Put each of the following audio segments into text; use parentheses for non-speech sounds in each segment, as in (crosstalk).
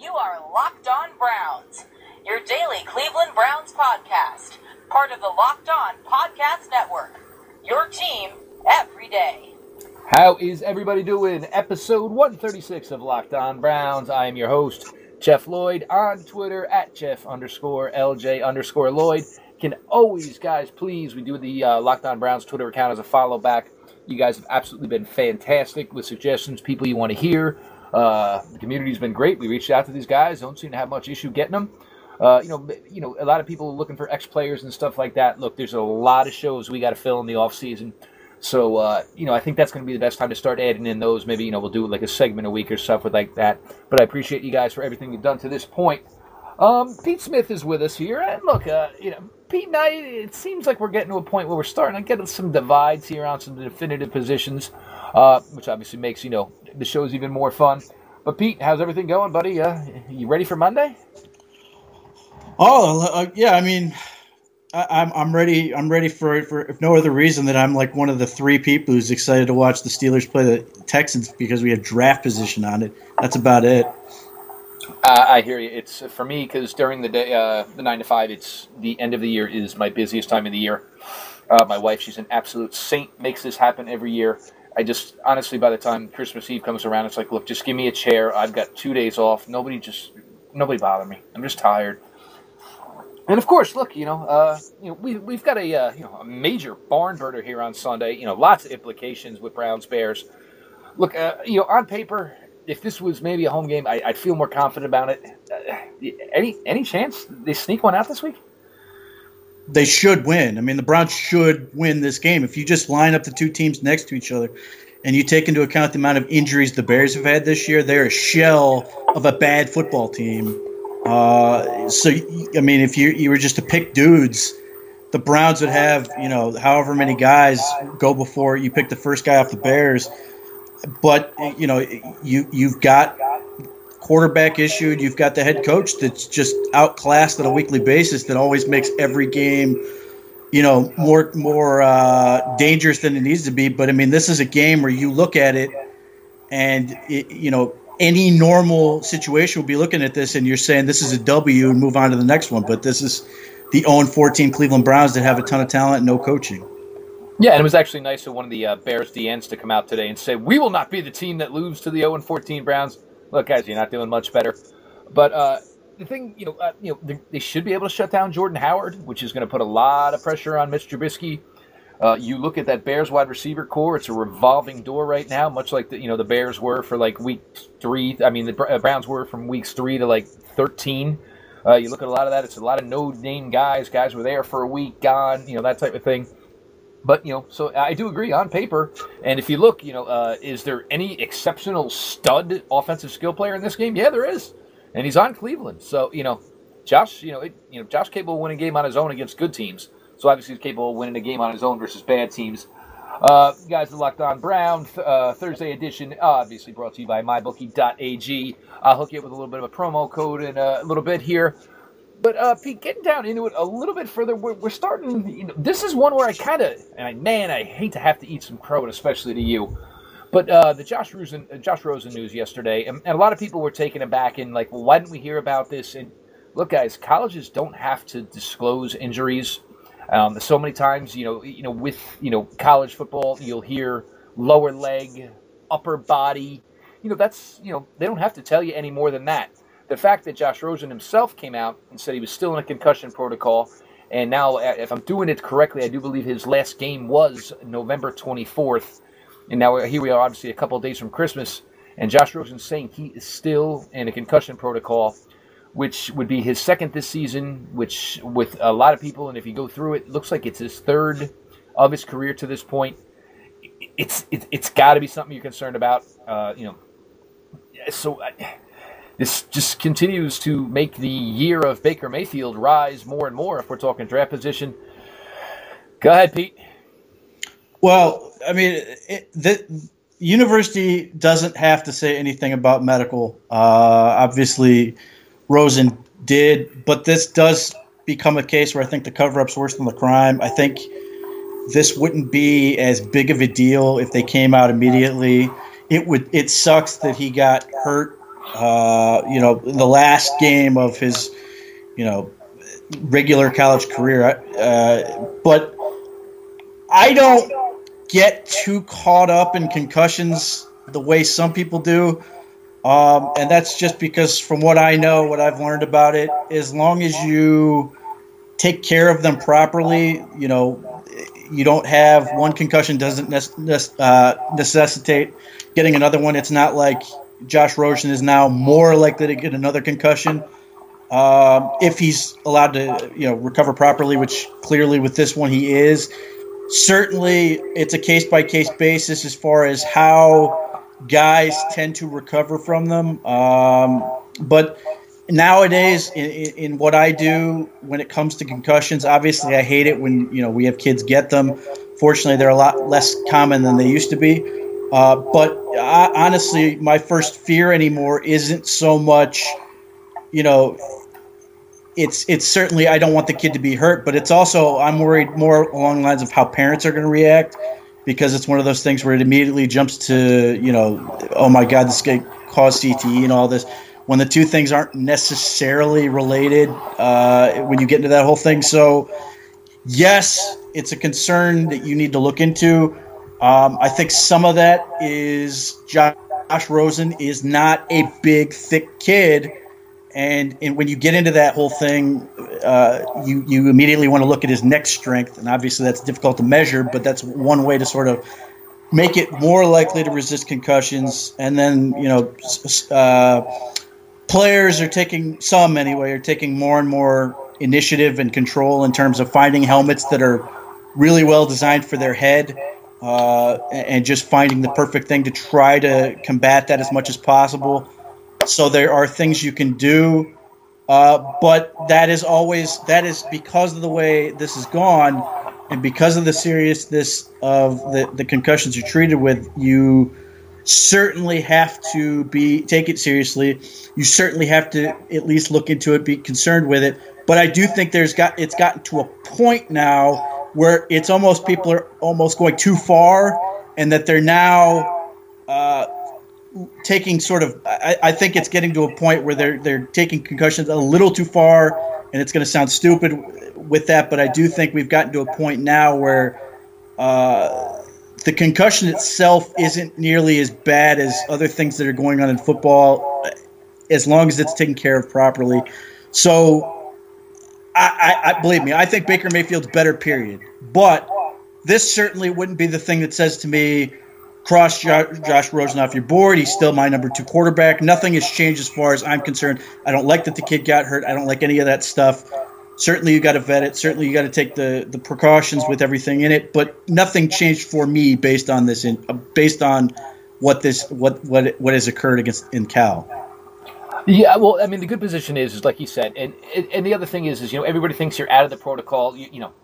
You are Locked On Browns, your daily Cleveland Browns podcast, part of the Locked On Podcast Network. Your team every day. How is everybody doing? Episode 136 of Locked On Browns. I am your host, Jeff Lloyd, on Twitter at Jeff underscore LJ underscore Lloyd. Can always, guys, please, we do the uh, Locked On Browns Twitter account as a follow back. You guys have absolutely been fantastic with suggestions, people you want to hear. Uh, the community's been great. We reached out to these guys. Don't seem to have much issue getting them. Uh, you know, you know, a lot of people looking for ex players and stuff like that. Look, there's a lot of shows we got to fill in the off season. So, uh, you know, I think that's going to be the best time to start adding in those. Maybe, you know, we'll do like a segment a week or with like that. But I appreciate you guys for everything you've done to this point. Um, Pete Smith is with us here. And look, uh, you know, Pete and I, it seems like we're getting to a point where we're starting to get some divides here on some definitive positions, uh, which obviously makes, you know, the shows even more fun. But Pete, how's everything going, buddy? Uh, you ready for Monday? Oh uh, yeah, I mean, I, am I'm ready. I'm ready for for if no other reason that I'm like one of the three people who's excited to watch the Steelers play the Texans because we have draft position on it. That's about it. Uh, I hear you. It's for me because during the day, uh, the nine to five, it's the end of the year is my busiest time of the year. Uh, my wife, she's an absolute saint, makes this happen every year. I just honestly, by the time Christmas Eve comes around, it's like, look, just give me a chair. I've got two days off. Nobody just, nobody bother me. I'm just tired. And of course, look, you know, uh, you know, we we've got a uh, you know a major barn burner here on Sunday. You know, lots of implications with Browns Bears. Look, uh, you know, on paper, if this was maybe a home game, I, would feel more confident about it. Uh, any any chance they sneak one out this week? They should win. I mean, the Browns should win this game. If you just line up the two teams next to each other and you take into account the amount of injuries the Bears have had this year, they're a shell of a bad football team. Uh, so, I mean, if you, you were just to pick dudes, the Browns would have, you know, however many guys go before you pick the first guy off the Bears. But, you know, you, you've got quarterback issued. You've got the head coach that's just outclassed on a weekly basis that always makes every game, you know, more more uh, dangerous than it needs to be. But I mean, this is a game where you look at it, and it, you know, any normal situation would be looking at this and you're saying this is a W and move on to the next one. But this is the 0 14 Cleveland Browns that have a ton of talent and no coaching. Yeah, and it was actually nice of one of the uh, Bears DNs to come out today and say, "We will not be the team that loses to the 0 14 Browns." Look, guys, you're not doing much better. But uh, the thing, you know, uh, you know, they, they, should be able to shut down Jordan Howard, which is going to put a lot of pressure on Mitch Trubisky. Uh, you look at that Bears wide receiver core; it's a revolving door right now, much like the you know the Bears were for like week three. I mean, the uh, Browns were from weeks three to like thirteen. Uh, you look at a lot of that; it's a lot of no-name guys. Guys were there for a week, gone, you know, that type of thing. But you know, so I do agree on paper. And if you look, you know, uh, is there any exceptional stud offensive skill player in this game? Yeah, there is, and he's on Cleveland. So you know, Josh, you know, it, you know, Josh capable of winning a game on his own against good teams. So obviously he's capable of winning a game on his own versus bad teams. Uh, guys, the Locked On Brown uh, Thursday edition, obviously brought to you by MyBookie.ag. I'll hook you up with a little bit of a promo code in a little bit here. But uh, Pete, getting down into it a little bit further, we're, we're starting. You know, this is one where I kind of, and I, man, I hate to have to eat some crow, and especially to you. But uh, the Josh Rosen, uh, Josh Rosen news yesterday, and, and, a lot of people were taken aback and like, well, why didn't we hear about this? And look, guys, colleges don't have to disclose injuries. Um, so many times, you know, you know, with you know college football, you'll hear lower leg, upper body. You know, that's you know they don't have to tell you any more than that the fact that Josh Rosen himself came out and said he was still in a concussion protocol, and now, uh, if I'm doing it correctly, I do believe his last game was November 24th, and now here we are, obviously a couple days from Christmas, and Josh Rosen saying he is still in a concussion protocol, which would be his second this season, which with a lot of people, and if you go through it, it looks like it's his third of his career to this point. It's it, has got to be something you're concerned about, uh, you know. So. I, this just continues to make the year of Baker Mayfield rise more and more if we're talking draft position. Go ahead, Pete. Well, I mean, it, the university doesn't have to say anything about medical. Uh, obviously, Rosen did, but this does become a case where I think the cover up's worse than the crime. I think this wouldn't be as big of a deal if they came out immediately. It would. It sucks that he got hurt Uh, you know, the last game of his, you know, regular college career. Uh, but I don't get too caught up in concussions the way some people do. Um, and that's just because, from what I know, what I've learned about it, as long as you take care of them properly, you know, you don't have one concussion doesn't uh, necessitate getting another one. It's not like Josh Rosen is now more likely to get another concussion um, if he's allowed to, you know, recover properly, which clearly with this one he is. Certainly, it's a case by case basis as far as how guys tend to recover from them. Um, but nowadays, in, in, what I do when it comes to concussions, obviously I hate it when you know we have kids get them. Fortunately, they're a lot less common than they used to be. Uh, but I, honestly, my first fear anymore isn't so much, you know, it's it's certainly I don't want the kid to be hurt, but it's also I'm worried more along the lines of how parents are going to react because it's one of those things where it immediately jumps to you know oh my god this guy caused CTE and all this when the two things aren't necessarily related uh, when you get into that whole thing. So yes, it's a concern that you need to look into. Um, I think some of that is Josh Rosen is not a big thick kid and, and when you get into that whole thing, uh, you you immediately want to look at his neck strength, and obviously that's difficult to measure, but that's one way to sort of make it more likely to resist concussions. And then you know, uh, players are taking some anyway are taking more and more initiative and control in terms of finding helmets that are really well designed for their head. Uh, and just finding the perfect thing to try to combat that as much as possible. So there are things you can do, uh, but that is always that is because of the way this has gone, and because of the seriousness of the, the concussions you're treated with. You certainly have to be take it seriously. You certainly have to at least look into it, be concerned with it. But I do think there's got it's gotten to a point now where it's almost people are almost going too far, and that they're now. Uh, taking sort of I, I, think it's getting to a point where they're they're taking concussions a little too far and it's going to sound stupid with that but I do think we've gotten to a point now where uh, the concussion itself isn't nearly as bad as other things that are going on in football as long as it's taken care of properly so I, I, believe me I think Baker Mayfield's better period but this certainly wouldn't be the thing that says to me cross Josh Rosen off your board. He's still my number two quarterback. Nothing has changed as far as I'm concerned. I don't like that the kid got hurt. I don't like any of that stuff. Certainly, you got to vet it. Certainly, you got to take the, the precautions with everything in it. But nothing changed for me based on this. In, based on what this what what what has occurred against in Cal. Yeah, well, I mean, the good position is, is like you said, and and the other thing is, is you know, everybody thinks you're out of the protocol. You, you know,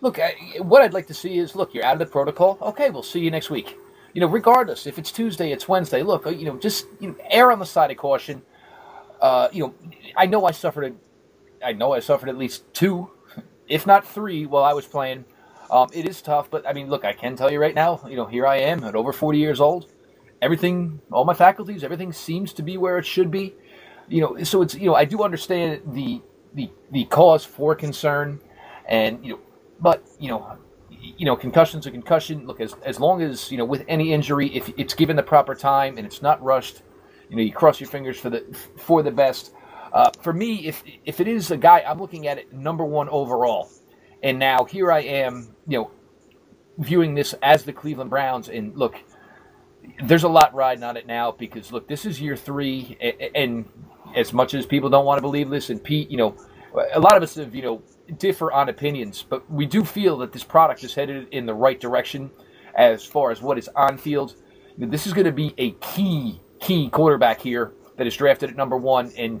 look, I, what I'd like to see is, look, you're out of the protocol. Okay, we'll see you next week you know, regardless if it's Tuesday, it's Wednesday. Look, uh, you know, just you know, err on the side of caution. Uh, you know, I know I suffered. A, I know I suffered at least two, if not three, while I was playing. Um, it is tough, but I mean, look, I can tell you right now. You know, here I am at over forty years old. Everything, all my faculties, everything seems to be where it should be. You know, so it's you know, I do understand the the the cause for concern, and you know, but you know, you know, concussion's a concussion. Look, as as long as you know, with any injury, if it's given the proper time and it's not rushed, you know, you cross your fingers for the for the best. Uh, for me, if if it is a guy, I'm looking at it number one overall, and now here I am, you know, viewing this as the Cleveland Browns, and look, there's a lot riding on it now because look, this is year three, and, as much as people don't want to believe this, and Pete, you know, a lot of us have, you know, differ on opinions, but we do feel that this product is headed in the right direction as far as what is on field. This is going to be a key, key quarterback here that is drafted at number one. And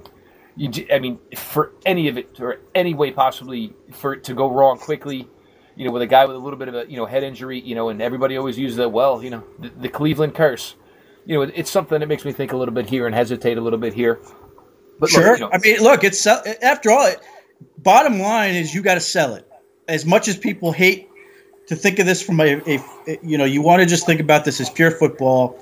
you, I mean, for any of it, or any way possibly for it to go wrong quickly, you know, with a guy with a little bit of a, you know, head injury, you know, and everybody always uses that, well, you know, the, the Cleveland curse. You know, it's something that makes me think a little bit here and hesitate a little bit here. But sure. Look, you know, I mean, look, it's uh, after all, bottom line is you got to sell it. As much as people hate to think of this from a, a you know, you want to just think about this as pure football.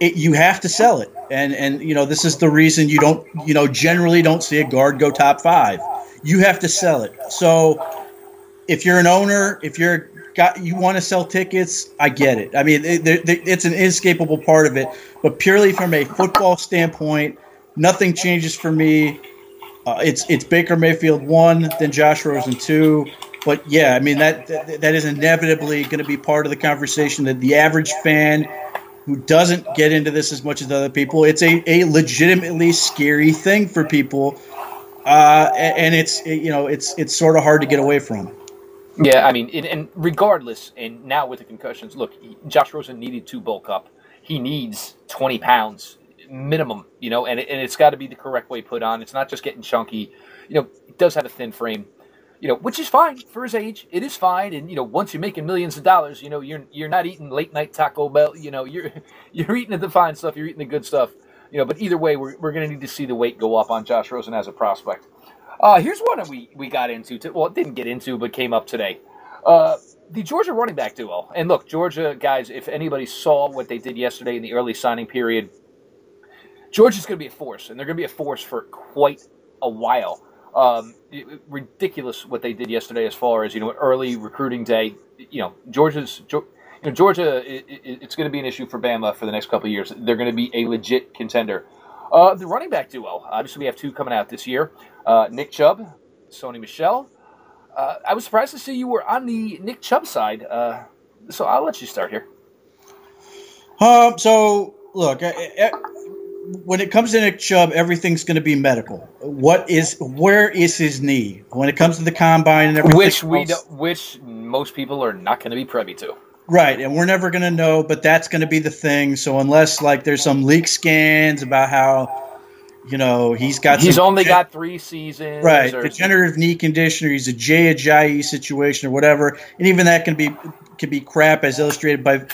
it, you have to sell it, and and you know this is the reason you don't you know generally don't see a guard go top five. You have to sell it. So if you're an owner, if you're got you want to sell tickets, I get it. I mean, it, it, it's an inescapable part of it. But purely from a football standpoint, nothing changes for me. Uh, it's it's Baker Mayfield one, then Josh Rosen two. But yeah, I mean that that, that is inevitably going to be part of the conversation that the average fan who doesn't get into this as much as other people, it's a, a legitimately scary thing for people, uh, and it's you know it's it's sort of hard to get away from. Yeah, I mean, and regardless, and now with the concussions, look, Josh Rosen needed to bulk up. He needs twenty pounds minimum, you know, and, it, and it's got to be the correct way put on. It's not just getting chunky. You know, it does have a thin frame, you know, which is fine for his age. It is fine, and you know, once you're making millions of dollars, you know, you're you're not eating late night Taco Bell. You know, you're (laughs) you're eating the fine stuff. You're eating the good stuff. You know, but either way, we're, we're going to need to see the weight go up on Josh Rosen as a prospect. Uh, here's one that we, we got into. To, well, it didn't get into, but came up today. Uh, the Georgia running back duo. And look, Georgia guys, if anybody saw what they did yesterday in the early signing period, Georgia's going to be a force, and they're going to be a force for quite a while. Um, ridiculous what they did yesterday, as far as you know, early recruiting day. You know, Georgia's. You know, Georgia, it's going to be an issue for Bama for the next couple of years. They're going to be a legit contender. Uh, the running back duo. Obviously, we have two coming out this year. Uh, Nick Chubb, Sony Michel. Uh, I was surprised to see you were on the Nick Chubb side. Uh, so I'll let you start here. Um, so look, when it comes to Nick Chubb, everything's going to be medical. What is where is his knee when it comes to the combine and everything? Which we which most people are not going to be privy to. Right, and we're never going to know, but that's going to be the thing. So unless like there's some leak scans about how you know he's got he's only got three seasons, right? Degenerative knee condition, or he's a Jay Ajayi situation, or whatever, and even that can be can be crap, as illustrated by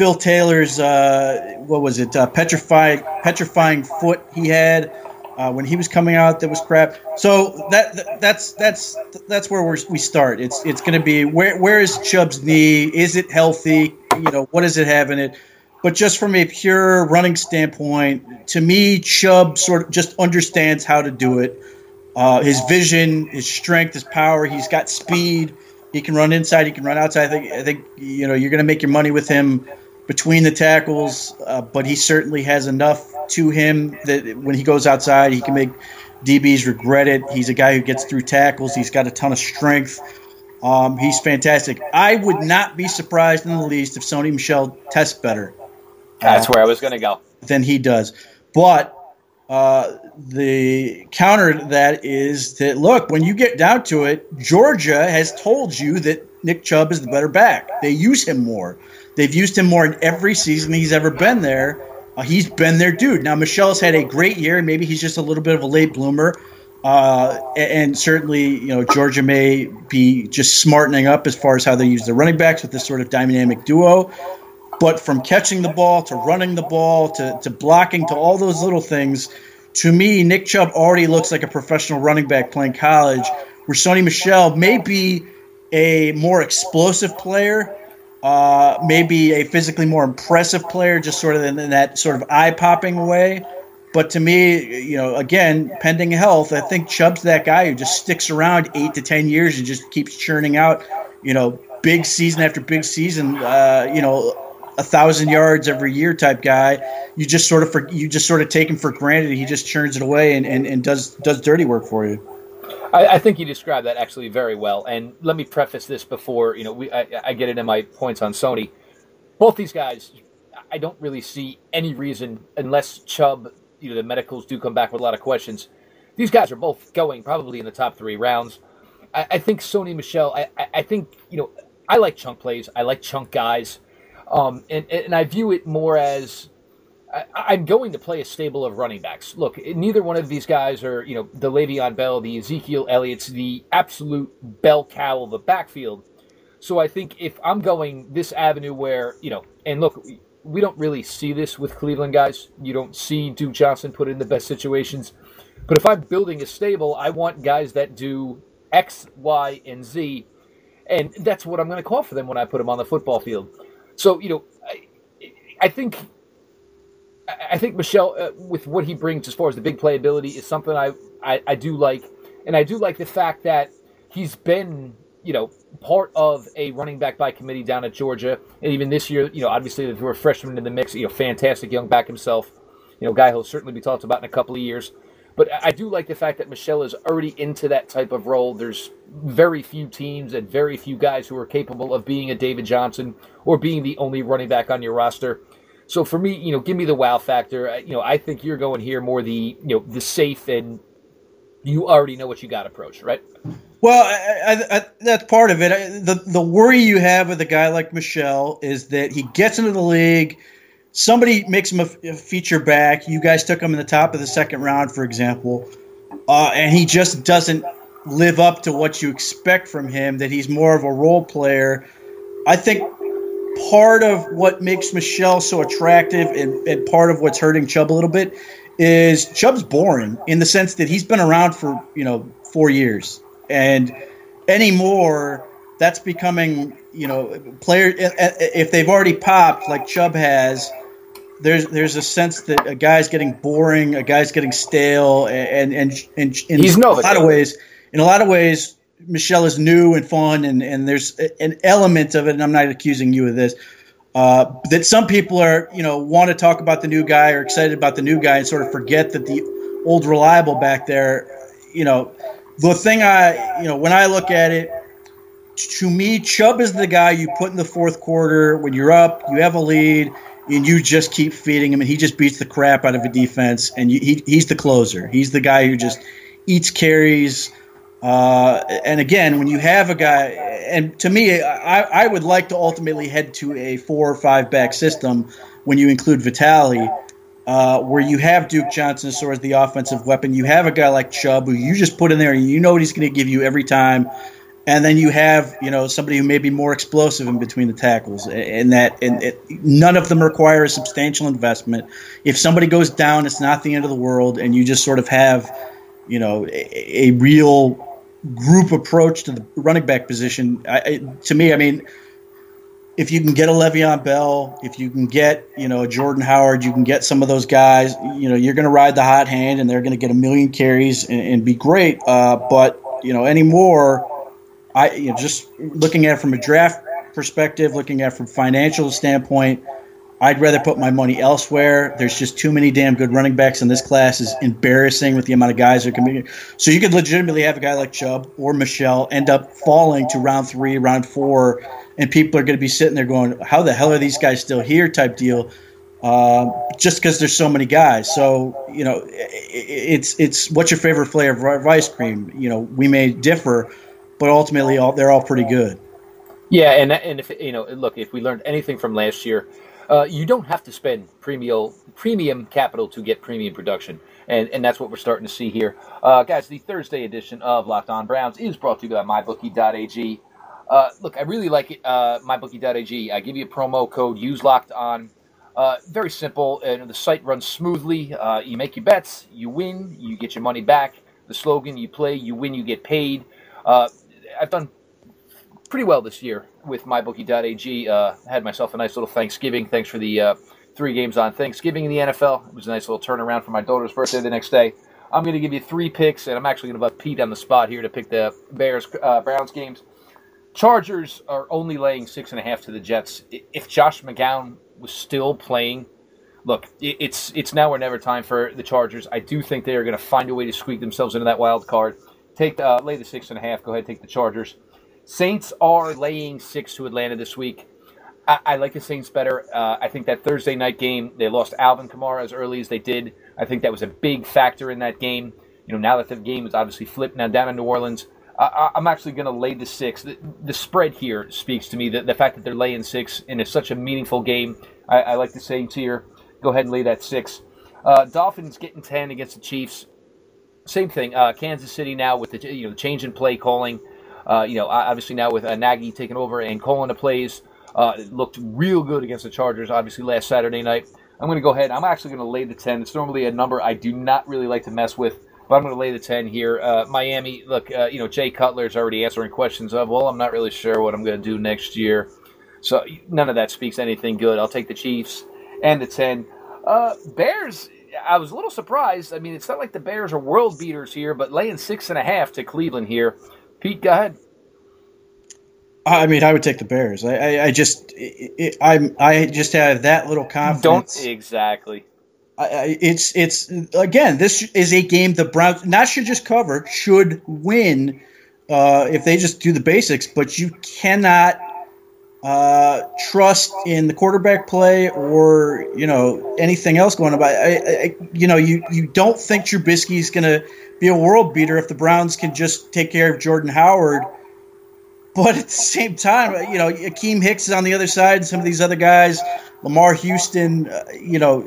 Phil Taylor's uh, what was it? Uh, petrifying petrifying foot he had uh, when he was coming out. That was crap. So that that's that's that's where we start. It's it's going to be where where is Chubb's knee? Is it healthy? You know what does it have in it? But just from a pure running standpoint, to me, Chubb sort of just understands how to do it. Uh, his vision, his strength, his power. He's got speed. He can run inside. He can run outside. I think. I think you know you're going to make your money with him between the tackles, uh, but he certainly has enough to him that when he goes outside, he can make DBs regret it. He's a guy who gets through tackles. He's got a ton of strength. Um, he's fantastic. I would not be surprised in the least if Sony Michel tests better. That's uh, where I was going to go. Than he does. But uh, the counter to that is that look, when you get down to it, Georgia has told you that Nick Chubb is the better back. They use him more. They've used him more in every season he's ever been there. Uh, he's been their dude. Now Michel's had a great year. Maybe he's just a little bit of a late bloomer. Uh, and certainly, you know, Georgia may be just smartening up as far as how they use the running backs with this sort of dynamic duo. But from catching the ball to running the ball to, to blocking to all those little things, to me, Nick Chubb already looks like a professional running back playing college, where Sony Michel may be a more explosive player, uh, maybe a physically more impressive player, just sort of in, in that sort of eye popping way. But to me, you know, again, pending health, I think Chubb's that guy who just sticks around eight to ten years and just keeps churning out, you know, big season after big season. Uh, you know, a thousand yards every year type guy. You just sort of for, you just sort of take him for granted. He just churns it away and, and, and does does dirty work for you. I, I, think you described that actually very well. And let me preface this before you know we I, I get into my points on Sony. Both these guys, I don't really see any reason unless Chubb, you know, the medicals do come back with a lot of questions. These guys are both going probably in the top three rounds. I, I think Sony Michel. I, I think you know I like chunk plays. I like chunk guys. Um, and, and I view it more as I, am going to play a stable of running backs. Look, neither one of these guys are, you know, the Le'Veon Bell, the Ezekiel Elliott's, the absolute bell cow of the backfield. So I think if I'm going this avenue where, you know, and look, we don't really see this with Cleveland guys. You don't see Duke Johnson put in the best situations. But if I'm building a stable, I want guys that do X, Y, and Z. And that's what I'm going to call for them when I put them on the football field. So, you know, I, I think I think Michel, uh, with what he brings as far as the big playability, is something I, I, I do like, and I do like the fact that he's been you know part of a running back by committee down at Georgia, and even this year, you know, obviously you're a freshman in the mix, you know, fantastic young back himself, you know, guy who'll certainly be talked about in a couple of years. But I do like the fact that Michel is already into that type of role. There's very few teams and very few guys who are capable of being a David Johnson or being the only running back on your roster. So for me, you know, give me the wow factor. You know, I think you're going here more the you know the safe and you already know what you got approach, right? Well, I, I, I, that's part of it. the The worry you have with a guy like Michel is that he gets into the league somebody makes him a, a, feature back. You guys took him in the top of the second round, for example, uh, and he just doesn't live up to what you expect from him. That he's more of a role player. I think part of what makes Michel so attractive and, and part of what's hurting Chubb a little bit is Chubb's boring in the sense that he's been around for you know four years. And anymore that's becoming you know player if they've already popped like Chubb has there's there's a sense that a guy's getting boring, a guy's getting stale, and and and, and he's in a lot of ways, in a lot of ways, Michel is new and fun, and and there's an element of it. And I'm not accusing you of this. Uh, that some people are, you know, want to talk about the new guy or excited about the new guy and sort of forget that the old reliable back there, you know, the thing I, you know, when I look at it, to me, Chubb is the guy you put in the fourth quarter when you're up, you have a lead, and you just keep feeding him, and he just beats the crap out of a defense. And you, he, he's the closer. He's the guy who just eats carries. Uh, and again, when you have a guy, and to me, I, I would like to ultimately head to a four or five back system when you include Vitale, uh, where you have Duke Johnson as sort of the offensive weapon. You have a guy like Chubb who you just put in there and you know what he's going to give you every time and then you have you know somebody who may be more explosive in between the tackles and that and it, none of them require a substantial investment if somebody goes down it's not the end of the world and you just sort of have you know a, a real group approach to the running back position I, to me i mean if you can get a Le'Veon Bell, if you can get, you know, a Jordan Howard, you can get some of those guys, you know, you're going to ride the hot hand and they're going to get a million carries and, and be great. Uh, but, you know, anymore, I you know, just looking at it from a draft perspective, looking at it from financial standpoint, I'd rather put my money elsewhere. There's just too many damn good running backs in this class. is embarrassing with the amount of guys that can be. So you could legitimately have a guy like Chubb or Michel end up falling to round three, round four, and people are going to be sitting there going, "How the hell are these guys still here?" Type deal. Uh, just because there's so many guys. So you know, it's it's what's your favorite flavor of ice cream? You know, we may differ but ultimately, all they're all pretty good. Yeah, and and if you know, look, if we learned anything from last year, uh, you don't have to spend premium premium capital to get premium production, and and that's what we're starting to see here, uh, guys. The Thursday edition of Locked On Browns is brought to you by MyBookie.ag. Uh, look, I really like it. Uh, MyBookie.ag. I give you a promo code. Use Locked On. Uh, very simple, and the site runs smoothly. You make your bets, you win, you get your money back. The slogan: "You play, you win, you get paid." I've done pretty well this year with mybookie.ag. Uh, had myself a nice little Thanksgiving. Thanks for the uh, three games on Thanksgiving in the NFL. It was a nice little turnaround for my daughter's birthday the next day. I'm going to give you three picks, and I'm actually going to put Pete on the spot here to pick the Bears uh, Browns games. Chargers are only laying six and a half to the Jets. If Josh McCown was still playing, look, it's it's now or never time for the Chargers. I do think they are going to find a way to squeak themselves into that wild card. Take the, uh, lay the six and a half. Go ahead, take the Chargers. Saints are laying six to Atlanta this week. I, I like the Saints better. Uh, I think that Thursday night game, they lost Alvin Kamara as early as they did. I think that was a big factor in that game. You know, now that the game is obviously flipped now down in New Orleans, I, am actually going to lay the six. The, the, spread here speaks to me. The, the fact that they're laying six and it's such a meaningful game, I, I like the Saints here. Go ahead and lay that six. Uh, Dolphins getting 10 against the Chiefs same thing. Uh, Kansas City now with the you know change in play calling. Uh, you know, obviously now with uh, Nagy taking over and calling the plays, uh, looked real good against the Chargers. Obviously last Saturday night. I'm going to go ahead. I'm actually going to lay the 10. It's normally a number I do not really like to mess with, but I'm going to lay the 10 here. Uh, Miami, look, uh, you know, Jay Cutler is already answering questions of, well, I'm not really sure what I'm going to do next year. So none of that speaks anything good. I'll take the Chiefs and the 10. Uh, Bears. I was a little surprised. I mean, it's not like the Bears are world beaters here, but laying six and a half to Cleveland here. Pete, go ahead. I mean, I would take the Bears. I, I, I just, it, I'm, I just have that little confidence. Don't exactly. I, it's, it's again. This is a game the Browns not should just cover, should win uh, if they just do the basics. But you cannot uh, trust in the quarterback play or you know anything else going on. I, I, you know, you you don't think Trubisky is going to be a world beater if the Browns can just take care of Jordan Howard. But at the same time, you know, Akiem Hicks is on the other side, and some of these other guys, Lamarr Houston, uh, you know,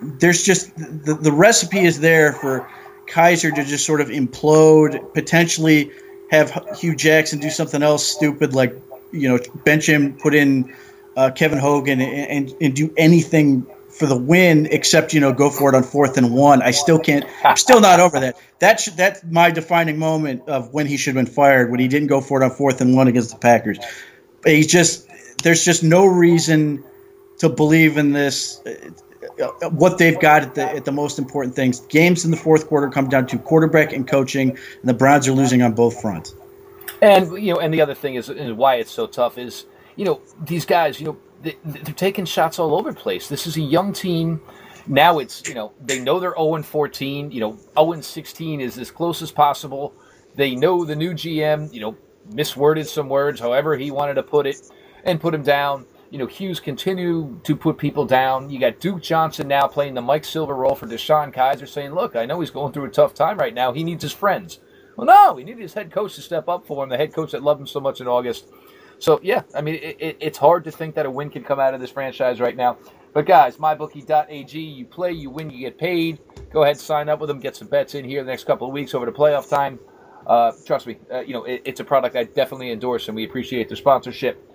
there's just the, the recipe is there for Kizer to just sort of implode, potentially have Hue Jackson do something else stupid like you know bench him, put in uh, Kevin Hogan, and, and, and do anything for the win except you know go for it on fourth and one. I still can't. I'm still not over that. That should, that's my defining moment of when he should have been fired when he didn't go for it on fourth and one against the Packers. But he's just there's just no reason to believe in this. Uh, what they've got at the at the most important things. Games in the fourth quarter come down to quarterback and coaching, and the Browns are losing on both fronts. And you know, and the other thing is, is why it's so tough is you know these guys, you know, they're taking shots all over the place. This is a young team. Now it's you know they know they're 0 and 14. You know 0 and 16 is as close as possible. They know the new GM. You know misworded some words, however he wanted to put it, and put him down. You know Hue's continue to put people down. You got Duke Johnson now playing the Mike Silver role for DeShone Kizer, saying, "Look, I know he's going through a tough time right now. He needs his friends." Well, no, he needed his head coach to step up for him. The head coach that loved him so much in August. So yeah, I mean, it, it, it's hard to think that a win can come out of this franchise right now. But guys, mybookie.ag, you play, you win, you get paid. Go ahead, sign up with them, get some bets in here the next couple of weeks over the playoff time. Uh, trust me, uh, you know it, it's a product I definitely endorse, and we appreciate the sponsorship.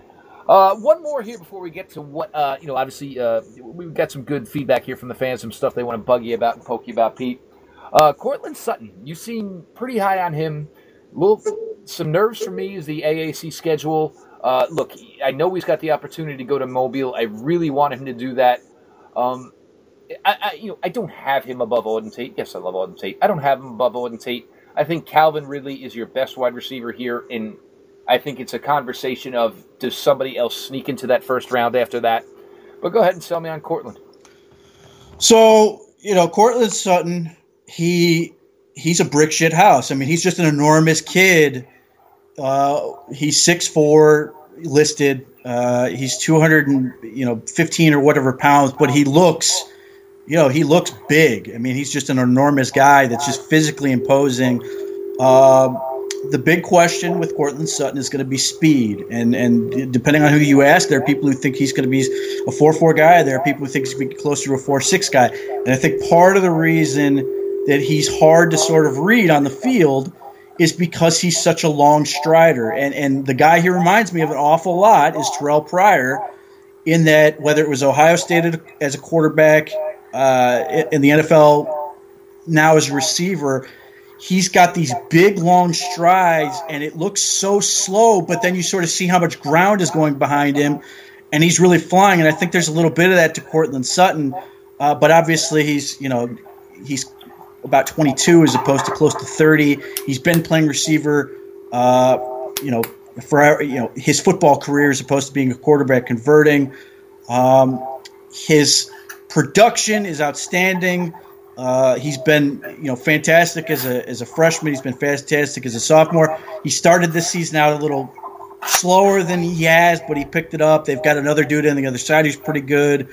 Uh, one more here before we get to what uh, you know. Obviously, uh, we've got some good feedback here from the fans, some stuff they want to bug you about and poke you about, Pete. Uh, Courtland Sutton, you seem pretty high on him. Little, some nerves for me is the AAC schedule. Uh, look, I know he's got the opportunity to go to Mobile. I really want him to do that. Um, I, I, you know, I don't have him above Auden Tate. Yes, I love Auden Tate. I don't have him above Auden Tate. I think Calvin Ridley is your best wide receiver here, and I think it's a conversation of does somebody else sneak into that first round after that. But go ahead and sell me on Courtland. So you know, Courtland Sutton, he he's a brick shit house. I mean, he's just an enormous kid. Uh, he's six four, listed. Uh, he's 200 and you know 15 or whatever pounds, but he looks, you know, he looks big. I mean, he's just an enormous guy that's just physically imposing. Um, the big question with Courtland Sutton is going to be speed, and and depending on who you ask, there are people who think he's going to be a four four guy. There are people who think he's going to be closer to a four six guy, and I think part of the reason that he's hard to sort of read on the field is because he's such a long strider. And and the guy he reminds me of an awful lot is Terrell Pryor, in that whether it was Ohio State as a quarterback, uh, in the NFL now as a receiver, he's got these big long strides and it looks so slow, but then you sort of see how much ground is going behind him. And he's really flying, and I think there's a little bit of that to Courtland Sutton, uh, but obviously he's you know he's about 22 as opposed to close to 30. He's been playing receiver, uh, you know, for you know his football career as opposed to being a quarterback converting. Um, his production is outstanding. Uh, he's been you know fantastic as a as a freshman. He's been fantastic as a sophomore. He started this season out a little slower than he has, but he picked it up. They've got another dude on the other side who's pretty good.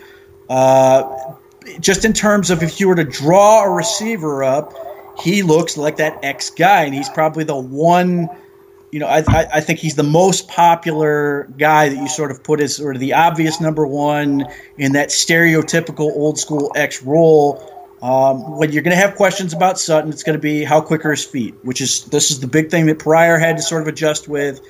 Uh, just in terms of if you were to draw a receiver up, he looks like that X guy, and he's probably the one. You know, I, I, I think he's the most popular guy that you sort of put as sort of the obvious number one in that stereotypical old school X role. Um, when you're going to have questions about Sutton, it's going to be how quick are his feet, which is this is the big thing that Pryor had to sort of adjust with,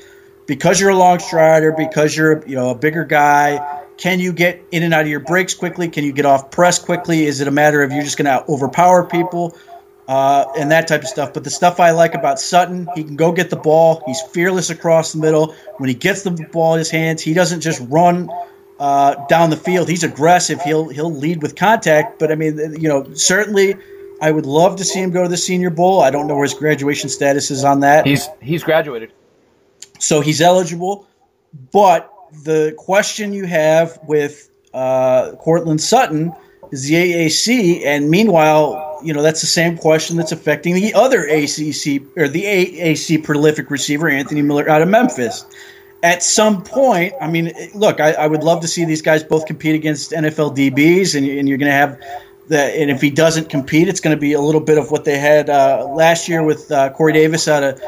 because you're a long strider, because you're you know a bigger guy can you get in and out of your breaks quickly? Can you get off press quickly? Is it a matter of you're just going to overpower people uh, and that type of stuff? But the stuff I like about Sutton, he can go get the ball. He's fearless across the middle. When he gets the ball in his hands, he doesn't just run uh, down the field. He's aggressive. He'll he'll lead with contact. But I mean, you know, certainly, I would love to see him go to the Senior Bowl. I don't know where his graduation status is on that. He's he's graduated, so he's eligible. But the question you have with uh, Courtland Sutton is the AAC, and meanwhile, you know that's the same question that's affecting the other ACC or the AAC prolific receiver Anthony Miller out of Memphis. At some point, I mean, look, I, I would love to see these guys both compete against NFL DBs, and, and you're going to have that. And if he doesn't compete, it's going to be a little bit of what they had uh, last year with uh, Corey Davis out of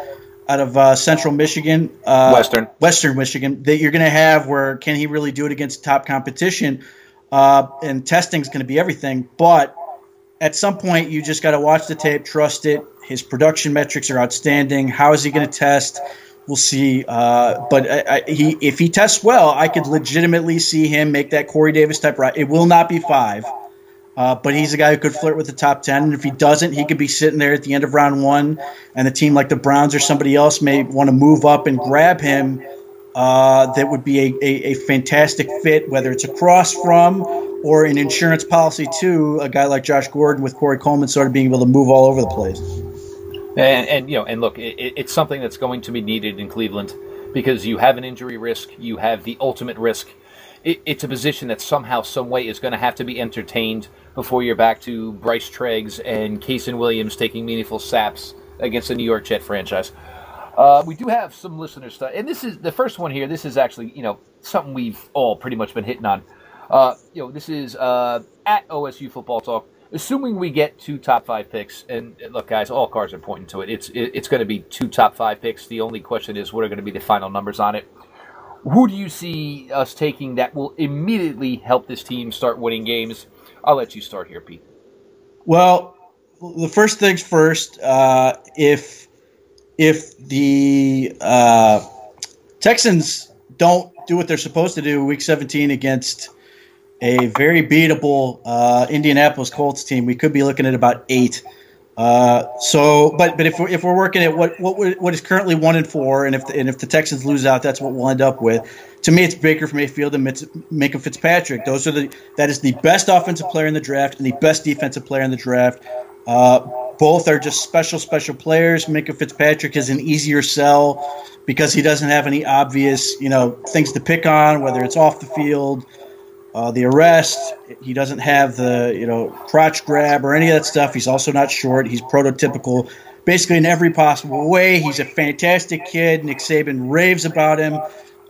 out of uh, Central Michigan, uh, Western Western Michigan. That you're going to have where can he really do it against top competition? Uh, and testing is going to be everything. But at some point, you just got to watch the tape, trust it. His production metrics are outstanding. How is he going to test? We'll see. Uh, but I, I, he, if he tests well, I could legitimately see him make that Corey Davis type right. It will not be five, uh, but he's a guy who could flirt with the top 10. And if he doesn't, he could be sitting there at the end of round one, and a team like the Browns or somebody else may want to move up and grab him uh, that would be a, a, a, fantastic fit, whether it's across from or an insurance policy to a guy like Josh Gordon with Corey Coleman sort of being able to move all over the place. And, and you know, and look, it, it's something that's going to be needed in Cleveland because you have an injury risk, you have the ultimate risk. It, it's a position that somehow, some way, is going to have to be entertained before you're back to Bryce Treggs and Kasen Williams taking meaningful saps against the New York Jet franchise. Uh, we do have some listener stuff, and this is the first one here. This is actually, you know, something we've all pretty much been hitting on. Uh, you know, this is uh, at OSU Football Talk. Assuming we get two top five picks, and look, guys, all cards are pointing to it. It's it, it's going to be two top five picks. The only question is, what are going to be the final numbers on it? Who do you see us taking that will immediately help this team start winning games? I'll let you start here, Pete. Well, the first things first. Uh, if if the uh, Texans don't do what they're supposed to do week 17 against a very beatable uh, Indianapolis Colts team, we could be looking at about eight. Uh, so, but but if we're, if we're working at what what what is currently one and four, and if the, and if the Texans lose out, that's what we'll end up with. To me, it's Baker from Mayfield and Minkah Fitzpatrick. Those are the that is the best offensive player in the draft and the best defensive player in the draft. Uh, both are just special, special players. Minkah Fitzpatrick is an easier sell because he doesn't have any obvious, you know, things to pick on, whether it's off the field, uh, the arrest. He doesn't have the, you know, crotch grab or any of that stuff. He's also not short. He's prototypical, basically in every possible way. He's a fantastic kid. Nick Saban raves about him.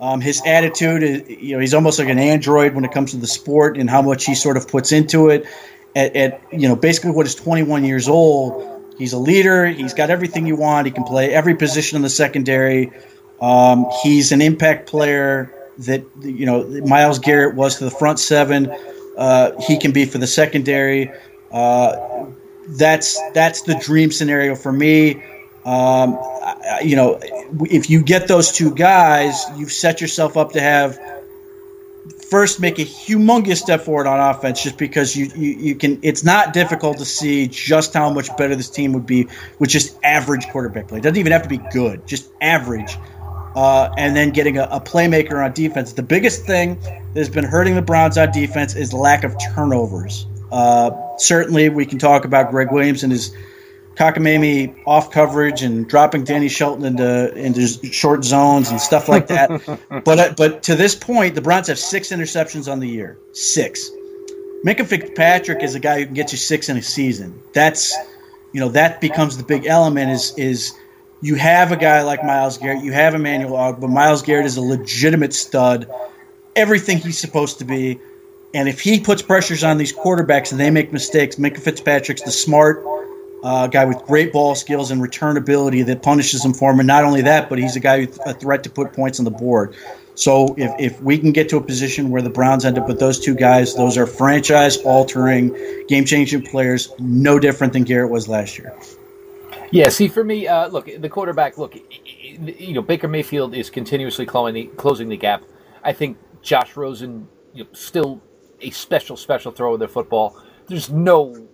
Um, his attitude, is, you know, he's almost like an android when it comes to the sport and how much he sort of puts into it at, at you know basically what is 21 years old. He's a leader. He's got everything you want. He can play every position in the secondary. Um, he's an impact player that you know Myles Garrett was to the front seven. Uh, he can be for the secondary. Uh, that's that's the dream scenario for me. Um, I, you know, if you get those two guys, you've set yourself up to have first make a humongous step forward on offense just because you, you, you can it's not difficult to see just how much better this team would be with just average quarterback play. It doesn't even have to be good, just average. Uh, and then getting a, a, playmaker on defense. The biggest thing that has been hurting the Browns on defense is lack of turnovers. Uh, certainly, we can talk about Gregg Williams and his cockamamie off coverage and dropping Danny Shelton into into short zones and stuff like that. (laughs) but uh, but to this point, the Browns have six interceptions on the year. Six. Minkah Fitzpatrick is a guy who can get you six in a season. That's you know that becomes the big element. Is is you have a guy like Myles Garrett, you have Emmanuel Ogbah. Myles Garrett is a legitimate stud, everything he's supposed to be. And if he puts pressures on these quarterbacks and they make mistakes, Minkah Fitzpatrick's the smart, uh, guy with great ball skills and return ability that punishes him for him. And not only that, but he's a guy who's a threat to put points on the board. So if, if we can get to a position where the Browns end up with those two guys, those are franchise altering, game changing players, no different than Garrett was last year. Yeah, see, for me, uh, look, the quarterback, look, you know, Baker Mayfield is continuously closing the, closing the gap. I think Josh Rosen, you know, still a special, special throw of the football. There's no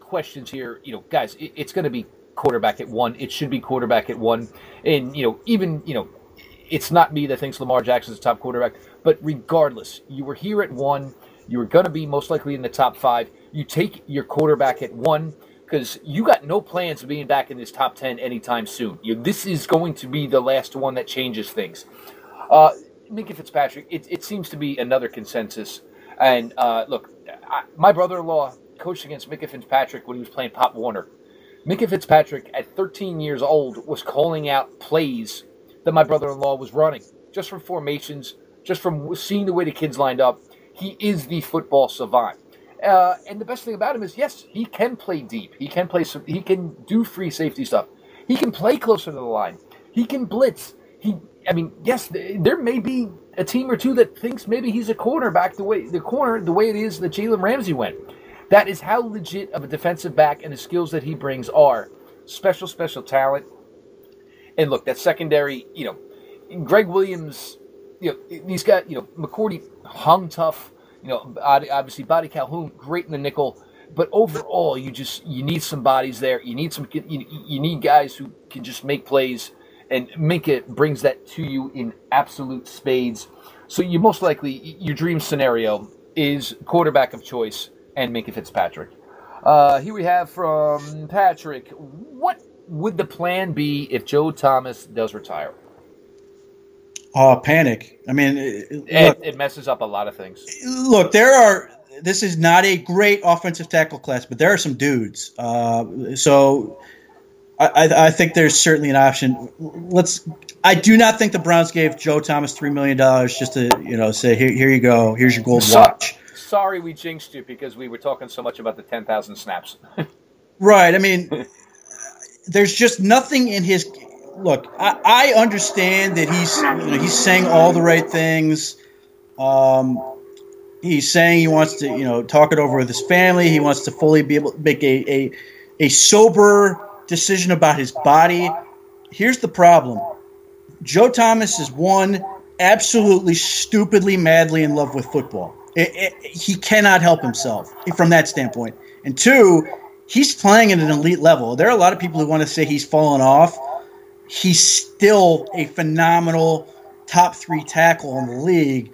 questions here, you know, guys, it, it's going to be quarterback at one. It should be quarterback at one. And, you know, even, you know, it's not me that thinks Lamar Jackson's a top quarterback, but regardless, you were here at one. You were going to be most likely in the top five. You take your quarterback at one because you got no plans of being back in this top 10 anytime soon. You, this is going to be the last one that changes things. Uh, Minkah Fitzpatrick, it, it seems to be another consensus. And uh, look, I, my brother in law coached against Minkah Fitzpatrick when he was playing Pop Warner. Minkah Fitzpatrick, at 13 years old, was calling out plays that my brother in law was running just from formations, just from seeing the way the kids lined up. He is the football savant. Uh, and the best thing about him is, yes, he can play deep. He can play. Some, he can do free safety stuff. He can play closer to the line. He can blitz. He. I mean, yes, there may be a team or two that thinks maybe he's a cornerback the way the corner the way it is that Jalen Ramsey went. That is how legit of a defensive back and the skills that he brings are. Special, special talent. And look, that secondary, you know, Gregg Williams, you know, he's got, you know, McCourty hung tough, you know, obviously Boddy Calhoun, great in the nickel. But overall, you just you need some bodies there. You need some you, you need guys who can just make plays, and Minkah brings that to you in absolute spades. So you most likely your dream scenario is quarterback of choice and Minkah Fitzpatrick. Uh, here we have from Patrick. What would the plan be if Joe Thomas does retire? Oh, panic. I mean, look, it, it messes up a lot of things. Look, there are. This is not a great offensive tackle class, but there are some dudes. Uh, so I, I, think there's certainly an option. Let's. I do not think the Browns gave Joe Thomas three million dollars just to you know say here here you go here's your gold watch. Sorry, we jinxed you because we were talking so much about the ten thousand snaps. (laughs) right. I mean, there's just nothing in his look. I, I understand that he's you know, he's saying all the right things. Um, he's saying he wants to you know talk it over with his family. He wants to fully be able to make a a, a sober decision about his body. Here's the problem: Joe Thomas is one absolutely stupidly madly in love with football. It, it, he cannot help himself from that standpoint. And two, he's playing at an elite level. There are a lot of people who want to say he's fallen off. He's still a phenomenal top three tackle in the league.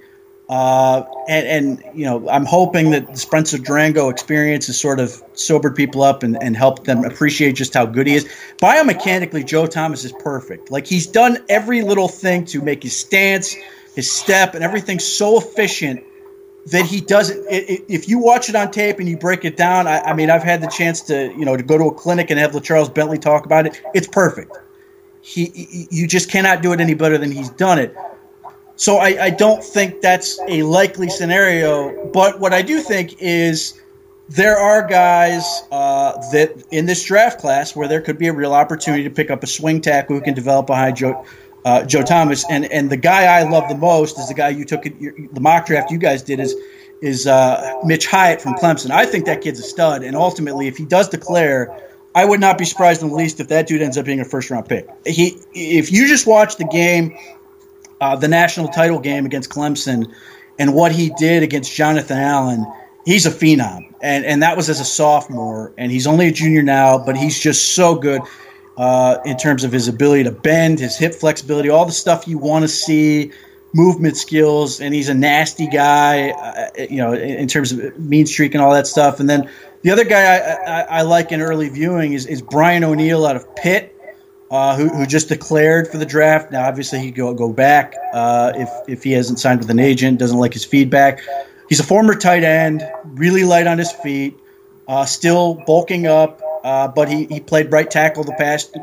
Uh, and, and, you know, I'm hoping that the Spencer Drango experience has sort of sobered people up and, and helped them appreciate just how good he is. Biomechanically, Joe Thomas is perfect. Like he's done every little thing to make his stance, his step, and everything so efficient that he doesn't. If you watch it on tape and you break it down, I, I, mean, I've had the chance to you know to go to a clinic and have LeCharles Bentley talk about it. It's perfect. He, you just cannot do it any better than he's done it. So I, I don't think that's a likely scenario. But what I do think is there are guys uh, that in this draft class where there could be a real opportunity to pick up a swing tackle who can develop behind Joe uh, Joe Thomas, and and the guy I love the most is the guy you took it, the mock draft you guys did is is uh, Mitch Hyatt from Clemson. I think that kid's a stud, and ultimately, if he does declare, I would not be surprised in the least if that dude ends up being a first round pick. He, if you just watch the game, uh, the national title game against Clemson, and what he did against Jonathan Allen, he's a phenom, and and that was as a sophomore, and he's only a junior now, but he's just so good uh, in terms of his ability to bend, his hip flexibility, all the stuff you want to see, movement skills, and he's a nasty guy, uh, you know, in, in, terms of mean streak and all that stuff. And then the other guy I, I, I like in early viewing is, is Brian O'Neill out of Pitt. Uh, who, who, just declared for the draft. Now, obviously, he go go back uh, if if he hasn't signed with an agent, doesn't like his feedback. He's a former tight end, really light on his feet, uh, still bulking up, uh, but he, he played right tackle the past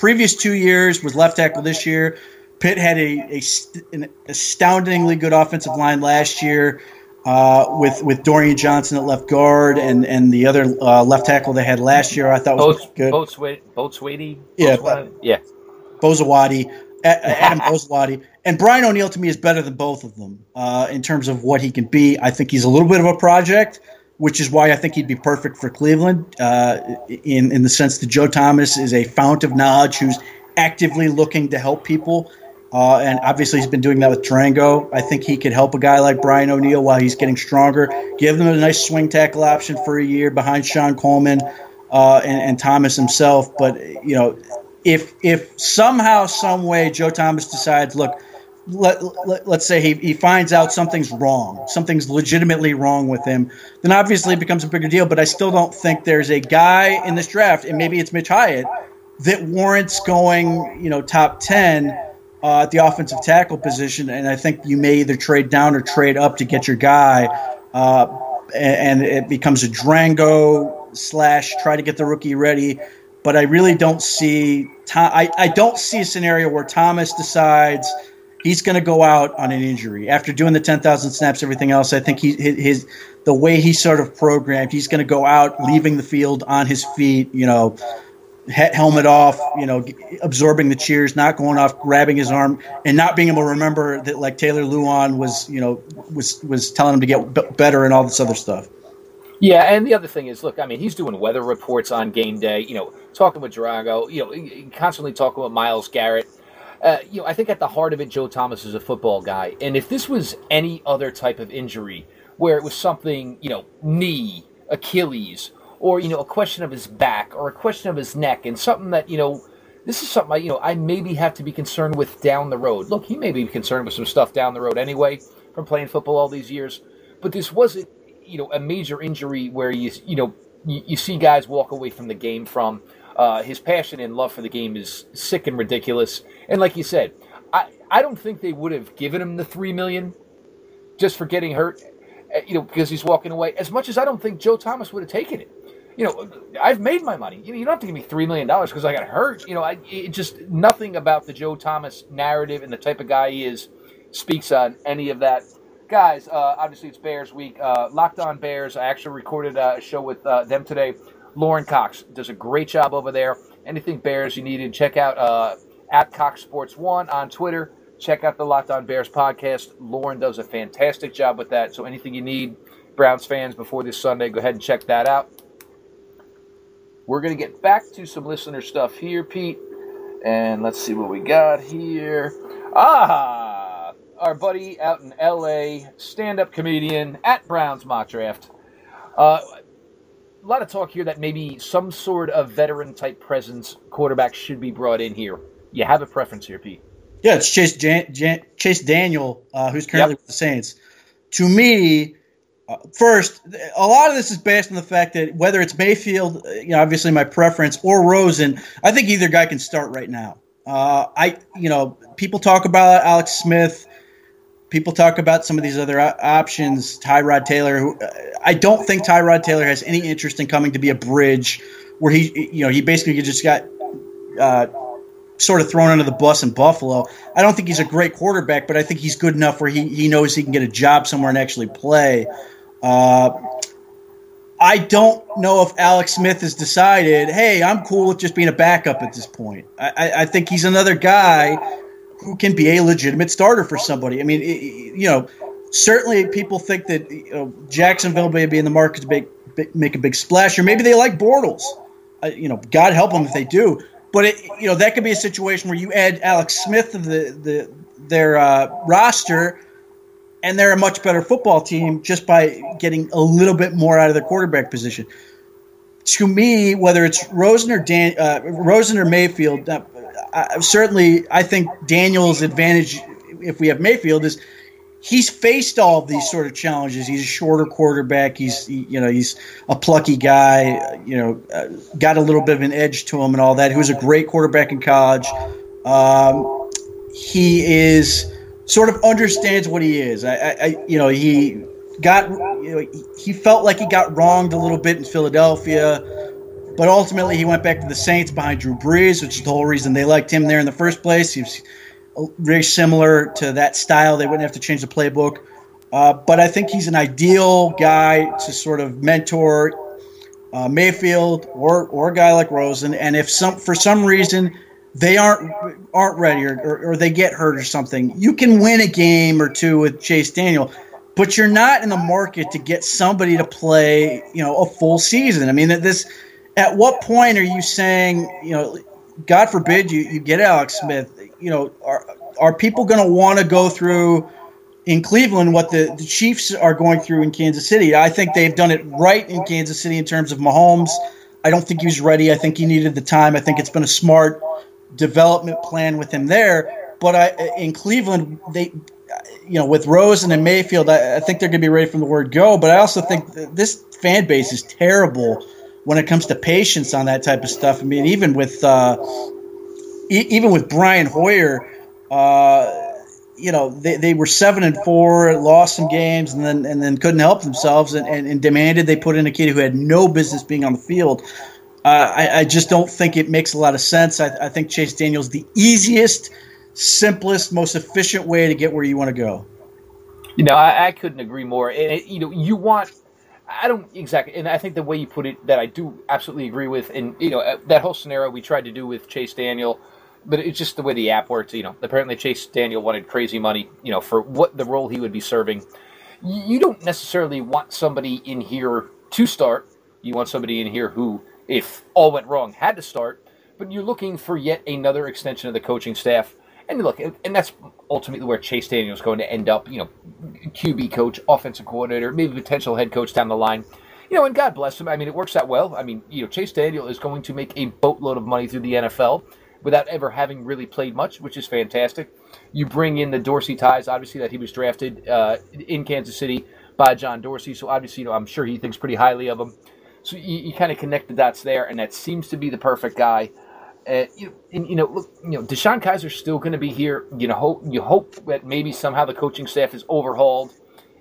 previous two years, was left tackle this year. Pitt had a, a an astoundingly good offensive line last year uh, with with Dorian Johnson at left guard and and the other uh, left tackle they had last year. I thought was Boats, good. Boatswaity, yeah, yeah, Bozawadi, Adam Bozawadi, and Brian O'Neill to me is better than both of them uh, in terms of what he can be. I think he's a little bit of a project which is why I think he'd be perfect for Cleveland. Uh, in in the sense that Joe Thomas is a fount of knowledge who's actively looking to help people, uh, and obviously he's been doing that with Drango. I think he could help a guy like Brian O'Neill while he's getting stronger. Give them a nice swing tackle option for a year behind Shon Coleman uh, and, and Thomas himself. But you know, if if somehow, some way, Joe Thomas decides, look let, let, us say he, he finds out something's wrong, something's legitimately wrong with him, then obviously it becomes a bigger deal. But I still don't think there's a guy in this draft, and maybe it's Mitch Hyatt, that warrants going, you know, top 10 uh, at the offensive tackle position. And I think you may either trade down or trade up to get your guy. Uh, and, and it becomes a Drango slash try to get the rookie ready. But I really don't see, I, I don't see a scenario where Thomas decides – he's going to go out on an injury after doing the 10,000 snaps, everything else. I think he his the way he's sort of programmed, he's going to go out, leaving the field on his feet, you know, helmet off, you know, absorbing the cheers, not going off, grabbing his arm, and not being able to remember that like Taylor Lewan was, you know, was was telling him to get b- better and all this other stuff. Yeah, and the other thing is, look, I mean, he's doing weather reports on game day, you know, talking with Drango, you know, constantly talking with Myles Garrett uh, you know, I think at the heart of it, Joe Thomas is a football guy, and if this was any other type of injury, where it was something, you know, knee, Achilles, or you know, a question of his back, or a question of his neck, and something that you know, this is something I, you know, I maybe have to be concerned with down the road. Look, he may be concerned with some stuff down the road anyway from playing football all these years, but this wasn't, you know, a major injury where you, you know, you, you see guys walk away from the game from. Uh, his passion and love for the game is sick and ridiculous. And like you said, I, I don't think they would have given him the three million just for getting hurt, eh, you know, because he's walking away. As much as I don't think Joe Thomas would have taken it. You know, I've made my money. You, know, you don't have to give me three million dollars because I got hurt. You know, I, it just nothing about the Joe Thomas narrative and the type of guy he is speaks on any of that. Guys, uh, obviously it's Bears week. Uh, Locked on Bears. I actually recorded a show with uh, them today. Lauren Cox does a great job over there. Anything Bears you needed, check out uh, at Cox Sports One on Twitter. Check out the Locked On Bears podcast. Lauren does a fantastic job with that. So anything you need, Browns fans, before this Sunday, go ahead and check that out. We're going to get back to some listener stuff here, Pete. And let's see what we got here. Ah, our buddy out in LA, stand up comedian at Browns Mock Draft. Uh, a lot of talk here that maybe some sort of veteran type presence quarterback should be brought in here. You have a preference here, Pete? Yeah, it's Chase Jan- Jan- Chase Daniel, uh, who's currently yep. with the Saints. To me, uh, first, a lot of this is based on the fact that whether it's Mayfield, uh, you know, obviously my preference, or Rosen, I think either guy can start right now. Uh, I, you know, people talk about Alex Smith people talk about some of these other options, Tyrod Taylor. Who, uh, I don't think Tyrod Taylor has any interest in coming to be a bridge where he, you know, he basically just got uh, sort of thrown under the bus in Buffalo. I don't think he's a great quarterback, but I think he's good enough where he, he knows he can get a job somewhere and actually play. Uh, I don't know if Alex Smith has decided, hey, I'm cool with just being a backup at this point. I, I think he's another guy who can be a legitimate starter for somebody. I mean, it, you know, certainly people think that you know, Jacksonville may be in the market to make make a big splash, or maybe they like Bortles. Uh, you know, God help them if they do. But it, you know, that could be a situation where you add Alex Smith to the the their uh, roster, and they're a much better football team just by getting a little bit more out of the quarterback position. To me, whether it's Rosen or Dan, uh, Rosen or Mayfield, uh, I, certainly, I think Daniel's advantage, if we have Mayfield, is he's faced all of these sort of challenges. He's a shorter quarterback. He's you know he's a plucky guy. You know, uh, got a little bit of an edge to him and all that. He was a great quarterback in college. Um, he is sort of understands what he is. I, I you know he got you know, he felt like he got wronged a little bit in Philadelphia. But ultimately, he went back to the Saints behind Drew Brees, which is the whole reason they liked him there in the first place. He was very similar to that style. They wouldn't have to change the playbook. Uh, but I think he's an ideal guy to sort of mentor uh, Mayfield or or a guy like Rosen. And if some for some reason they aren't aren't ready or, or, or, they get hurt or something, you can win a game or two with Chase Daniel. But you're not in the market to get somebody to play, you know, a full season. I mean, this at what point are you saying, you know, God forbid you, you get Alex Smith, you know, are, are people going to want to go through in Cleveland what the, the Chiefs are going through in Kansas City? I think they've done it right in Kansas City in terms of Mahomes. I don't think he was ready. I think he needed the time. I think it's been a smart development plan with him there. but I in Cleveland they, you know, with Rosen and Mayfield, I, I think they're going to be ready from the word go. But I also think this fan base is terrible when it comes to patience on that type of stuff. I mean, even with uh, e- even with Brian Hoyer. Uh, you know they, they were seven and four, lost some games, and then and then couldn't help themselves, and, and, and demanded they put in a kid who had no business being on the field. Uh, I, I, just don't think it makes a lot of sense. I, I think Chase Daniels the easiest, simplest, most efficient way to get where you want to go. You know, I, I couldn't agree more. And it, you know, you want. I don't exactly, and I think the way you put it, that I do absolutely agree with, and you know, uh, that whole scenario we tried to do with Chase Daniel but it's just the way the app works. You know, apparently Chase Daniel wanted crazy money, you know, for what the role he would be serving. You don't necessarily want somebody in here to start. You want somebody in here who, if all went wrong, had to start. But you're looking for yet another extension of the coaching staff. And look, and that's ultimately where Chase Daniel is going to end up. You know, QB coach, offensive coordinator, maybe potential head coach down the line. You know, and God bless him. I mean, it works out well. I mean, you know, Chase Daniel is going to make a boatload of money through the NFL without ever having really played much, which is fantastic. You bring in the Dorsey ties, obviously, that he was drafted uh, in Kansas City by John Dorsey. So obviously, you know, I'm sure he thinks pretty highly of him. So you, you kind of connect the dots there, and that seems to be the perfect guy. Uh, and, you know, look, you know, DeShone Kizer's still going to be here. You know, hope you hope that maybe somehow the coaching staff is overhauled,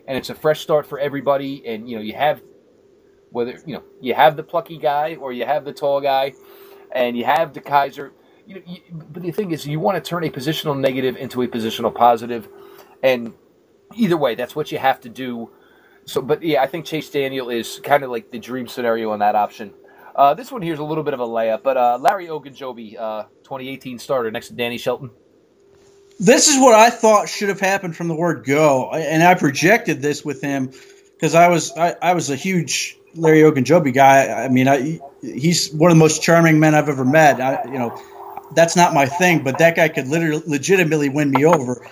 and it's a fresh start for everybody. And you know, you have whether you know you have the plucky guy or you have the tall guy, and you have the Kizer. you, you, but the thing is, you want to turn a positional negative into a positional positive, and either way, that's what you have to do. So, but yeah, I think Chase Daniel is kind of like the dream scenario on that option. Uh, this one here is a little bit of a layup, but uh, Larry Ogunjobi, uh, 2018 starter next to Danny Shelton. This is what I thought should have happened from the word go, and I projected this with him because I was I, I was a huge Larry Ogunjobi guy. I mean, I, he's one of the most charming men I've ever met. I, you know, that's not my thing, but that guy could literally legitimately win me over.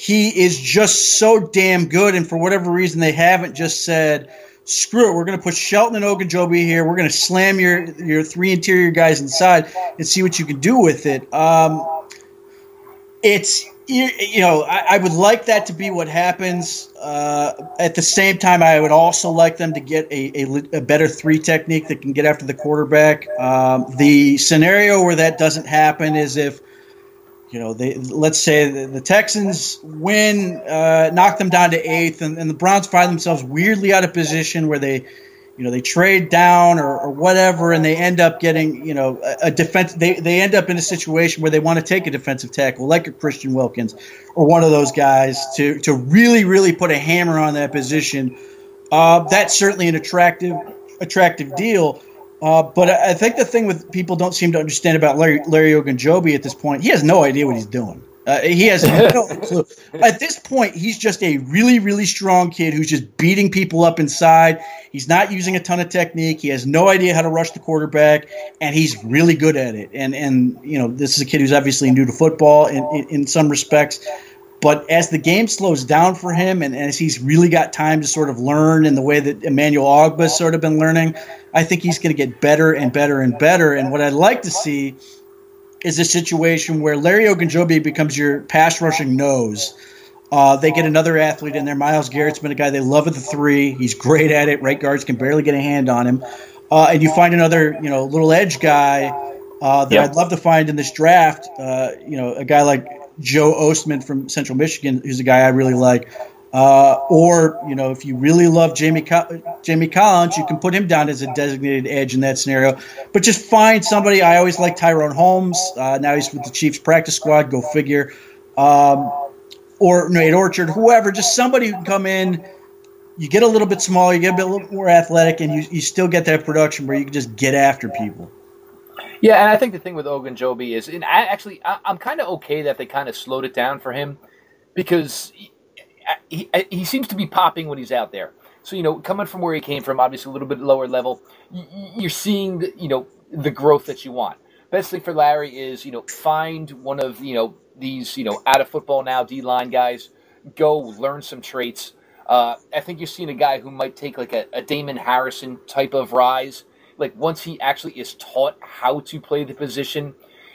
He is just so damn good, and for whatever reason, they haven't just said, "Screw it, we're going to put Shelton and Ogunjobi here. We're going to slam your your three interior guys inside and see what you can do with it." Um, it's you, know, I, I, would like that to be what happens. Uh, at the same time, I would also like them to get a, a, a better three technique that can get after the quarterback. Um, the scenario where that doesn't happen is if, you know, they let's say the, the Texans win, uh, knock them down to eighth, and, and the Browns find themselves weirdly out of position where they you know they trade down or, or whatever and they end up getting you know a, a, defense they, they end up in a situation where they want to take a defensive tackle like a christian wilkins or one of those guys to to really really put a hammer on that position. Uh, that's certainly an attractive attractive deal uh, but I think the thing with people don't seem to understand about Larry, Larry Ogunjobi at this point, he has no idea what he's doing. Uh, he has no (laughs) clue. At this point, he's just a really, really strong kid who's just beating people up inside. He's not using a ton of technique. He has no idea how to rush the quarterback, and he's really good at it. And and you know, this is a kid who's obviously new to football in, in, in some respects. But as the game slows down for him, and as he's really got time to sort of learn in the way that Emmanuel Ogbah's sort of been learning, I think he's going to get better and better and better. And what I'd like to see is a situation where Larry Ogunjobi becomes your pass rushing nose. Uh, they get another athlete in there. Myles Garrett's been a guy they love at the three. He's great at it. Right guards can barely get a hand on him. Uh, and you find another, you know, little edge guy uh, that yep. I'd love to find in this draft. Uh, you know, a guy like Joe Ostman from Central Michigan, who's a guy I really like. Uh, or you know, if you really love Jamie Jamie Collins, you can put him down as a designated edge in that scenario. But just find somebody. I always like Tyrone Holmes. Uh, now he's with the Chiefs practice squad. Go figure. Um, or Nate Orchard, whoever. Just somebody who can come in. You get a little bit smaller, you get a, bit, more athletic, and you, you still get that production where you can just get after people. Yeah, and I think the thing with Ogunjobi is, and I actually, I, am kind of okay that they kind of slowed it down for him because he, he seems to be popping when he's out there. So you know, coming from where he came from, obviously a little bit lower level, you're seeing the, you know the growth that you want. Best thing for Larry is you know find one of you know these you know out of football now D line guys, go learn some traits. Uh, I think you're seeing a guy who might take like a, a Damon Harrison type of rise. Like once he actually is taught how to play the position,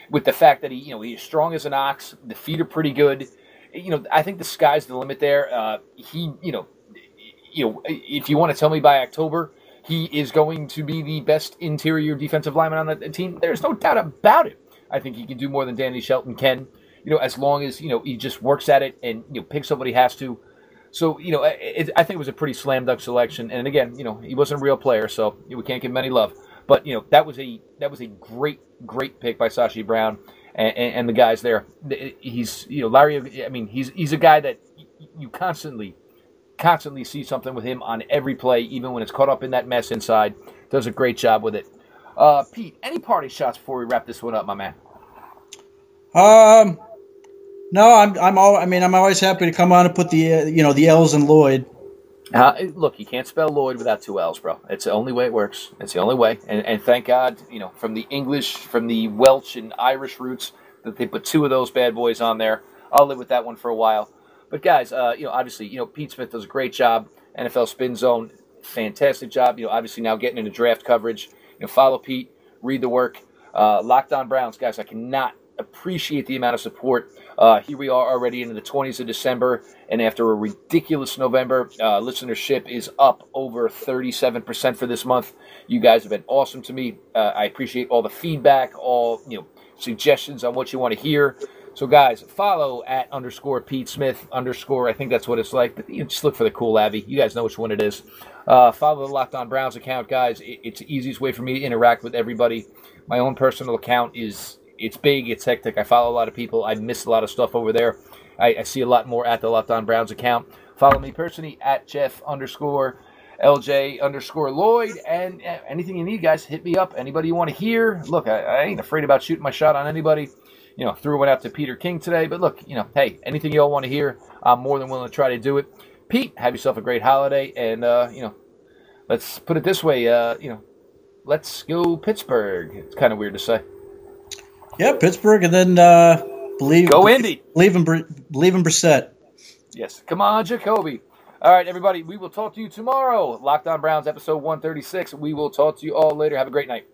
with the fact that he, you know, he's strong as an ox. The feet are pretty good. You know, I think the sky's the limit there. Uh, he, you know, you know, if you want to tell me by October he is going to be the best interior defensive lineman on the team, there's no doubt about it. I think he can do more than Danny Shelton can. You know, as long as you know he just works at it and you know picks up what he has to. So you know, it, I think it was a pretty slam dunk selection. And again, you know, he wasn't a real player, so we can't give him any love. But you know, that was a that was a great great pick by Sashi Brown and, and, and the guys there. He's you know Larry. I mean, he's he's a guy that you constantly constantly see something with him on every play, even when it's caught up in that mess inside. Does a great job with it. Uh, Pete, any party shots before we wrap this one up, my man? Um, no, I'm I'm all. I mean, I'm always happy to come on and put the uh, you know the L's in Lloyd. Uh, look, you can't spell Lloyd without two L's, bro. It's the only way it works. It's the only way. And, and thank God, you know, from the English, from the Welsh and Irish roots, that they put two of those bad boys on there. I'll live with that one for a while. But guys, uh, you know, obviously, you know, Pete Smith does a great job. NFL Spin Zone, fantastic job. You know, obviously now getting into draft coverage. You know, follow Pete, read the work. Uh, Locked On Browns, guys. I cannot appreciate the amount of support. Uh, here we are already into the 20s of December, and after a ridiculous November, uh, listenership is up over 37% for this month. You guys have been awesome to me. Uh, I appreciate all the feedback, all you know, suggestions on what you want to hear. So, guys, follow at underscore Pete Smith underscore. I think that's what it's like. But you just look for the cool Abby. You guys know which one it is. Uh, follow the Locked On Browns account, guys. It's the easiest way for me to interact with everybody. My own personal account is it's big, it's hectic. I follow a lot of people. I miss a lot of stuff over there. I, I see a lot more at the Locked On Browns account. Follow me personally at Jeff underscore LJ underscore Lloyd. And anything you need, guys, hit me up. Anybody you want to hear? Look, I, I ain't afraid about shooting my shot on anybody you know, threw one out to Peter King today. But look, you know, hey, anything you all want to hear, I'm more than willing to try to do it. Pete, have yourself a great holiday, and uh, you know, let's put it this way, uh, you know, let's go Pittsburgh. It's kind of weird to say. Yeah, Pittsburgh, and then uh, believe go Indy. Believe in believe in Brissett. Yes, come on, Jacoby. All right, everybody, we will talk to you tomorrow. Locked On Browns, episode 136. We will talk to you all later. Have a great night.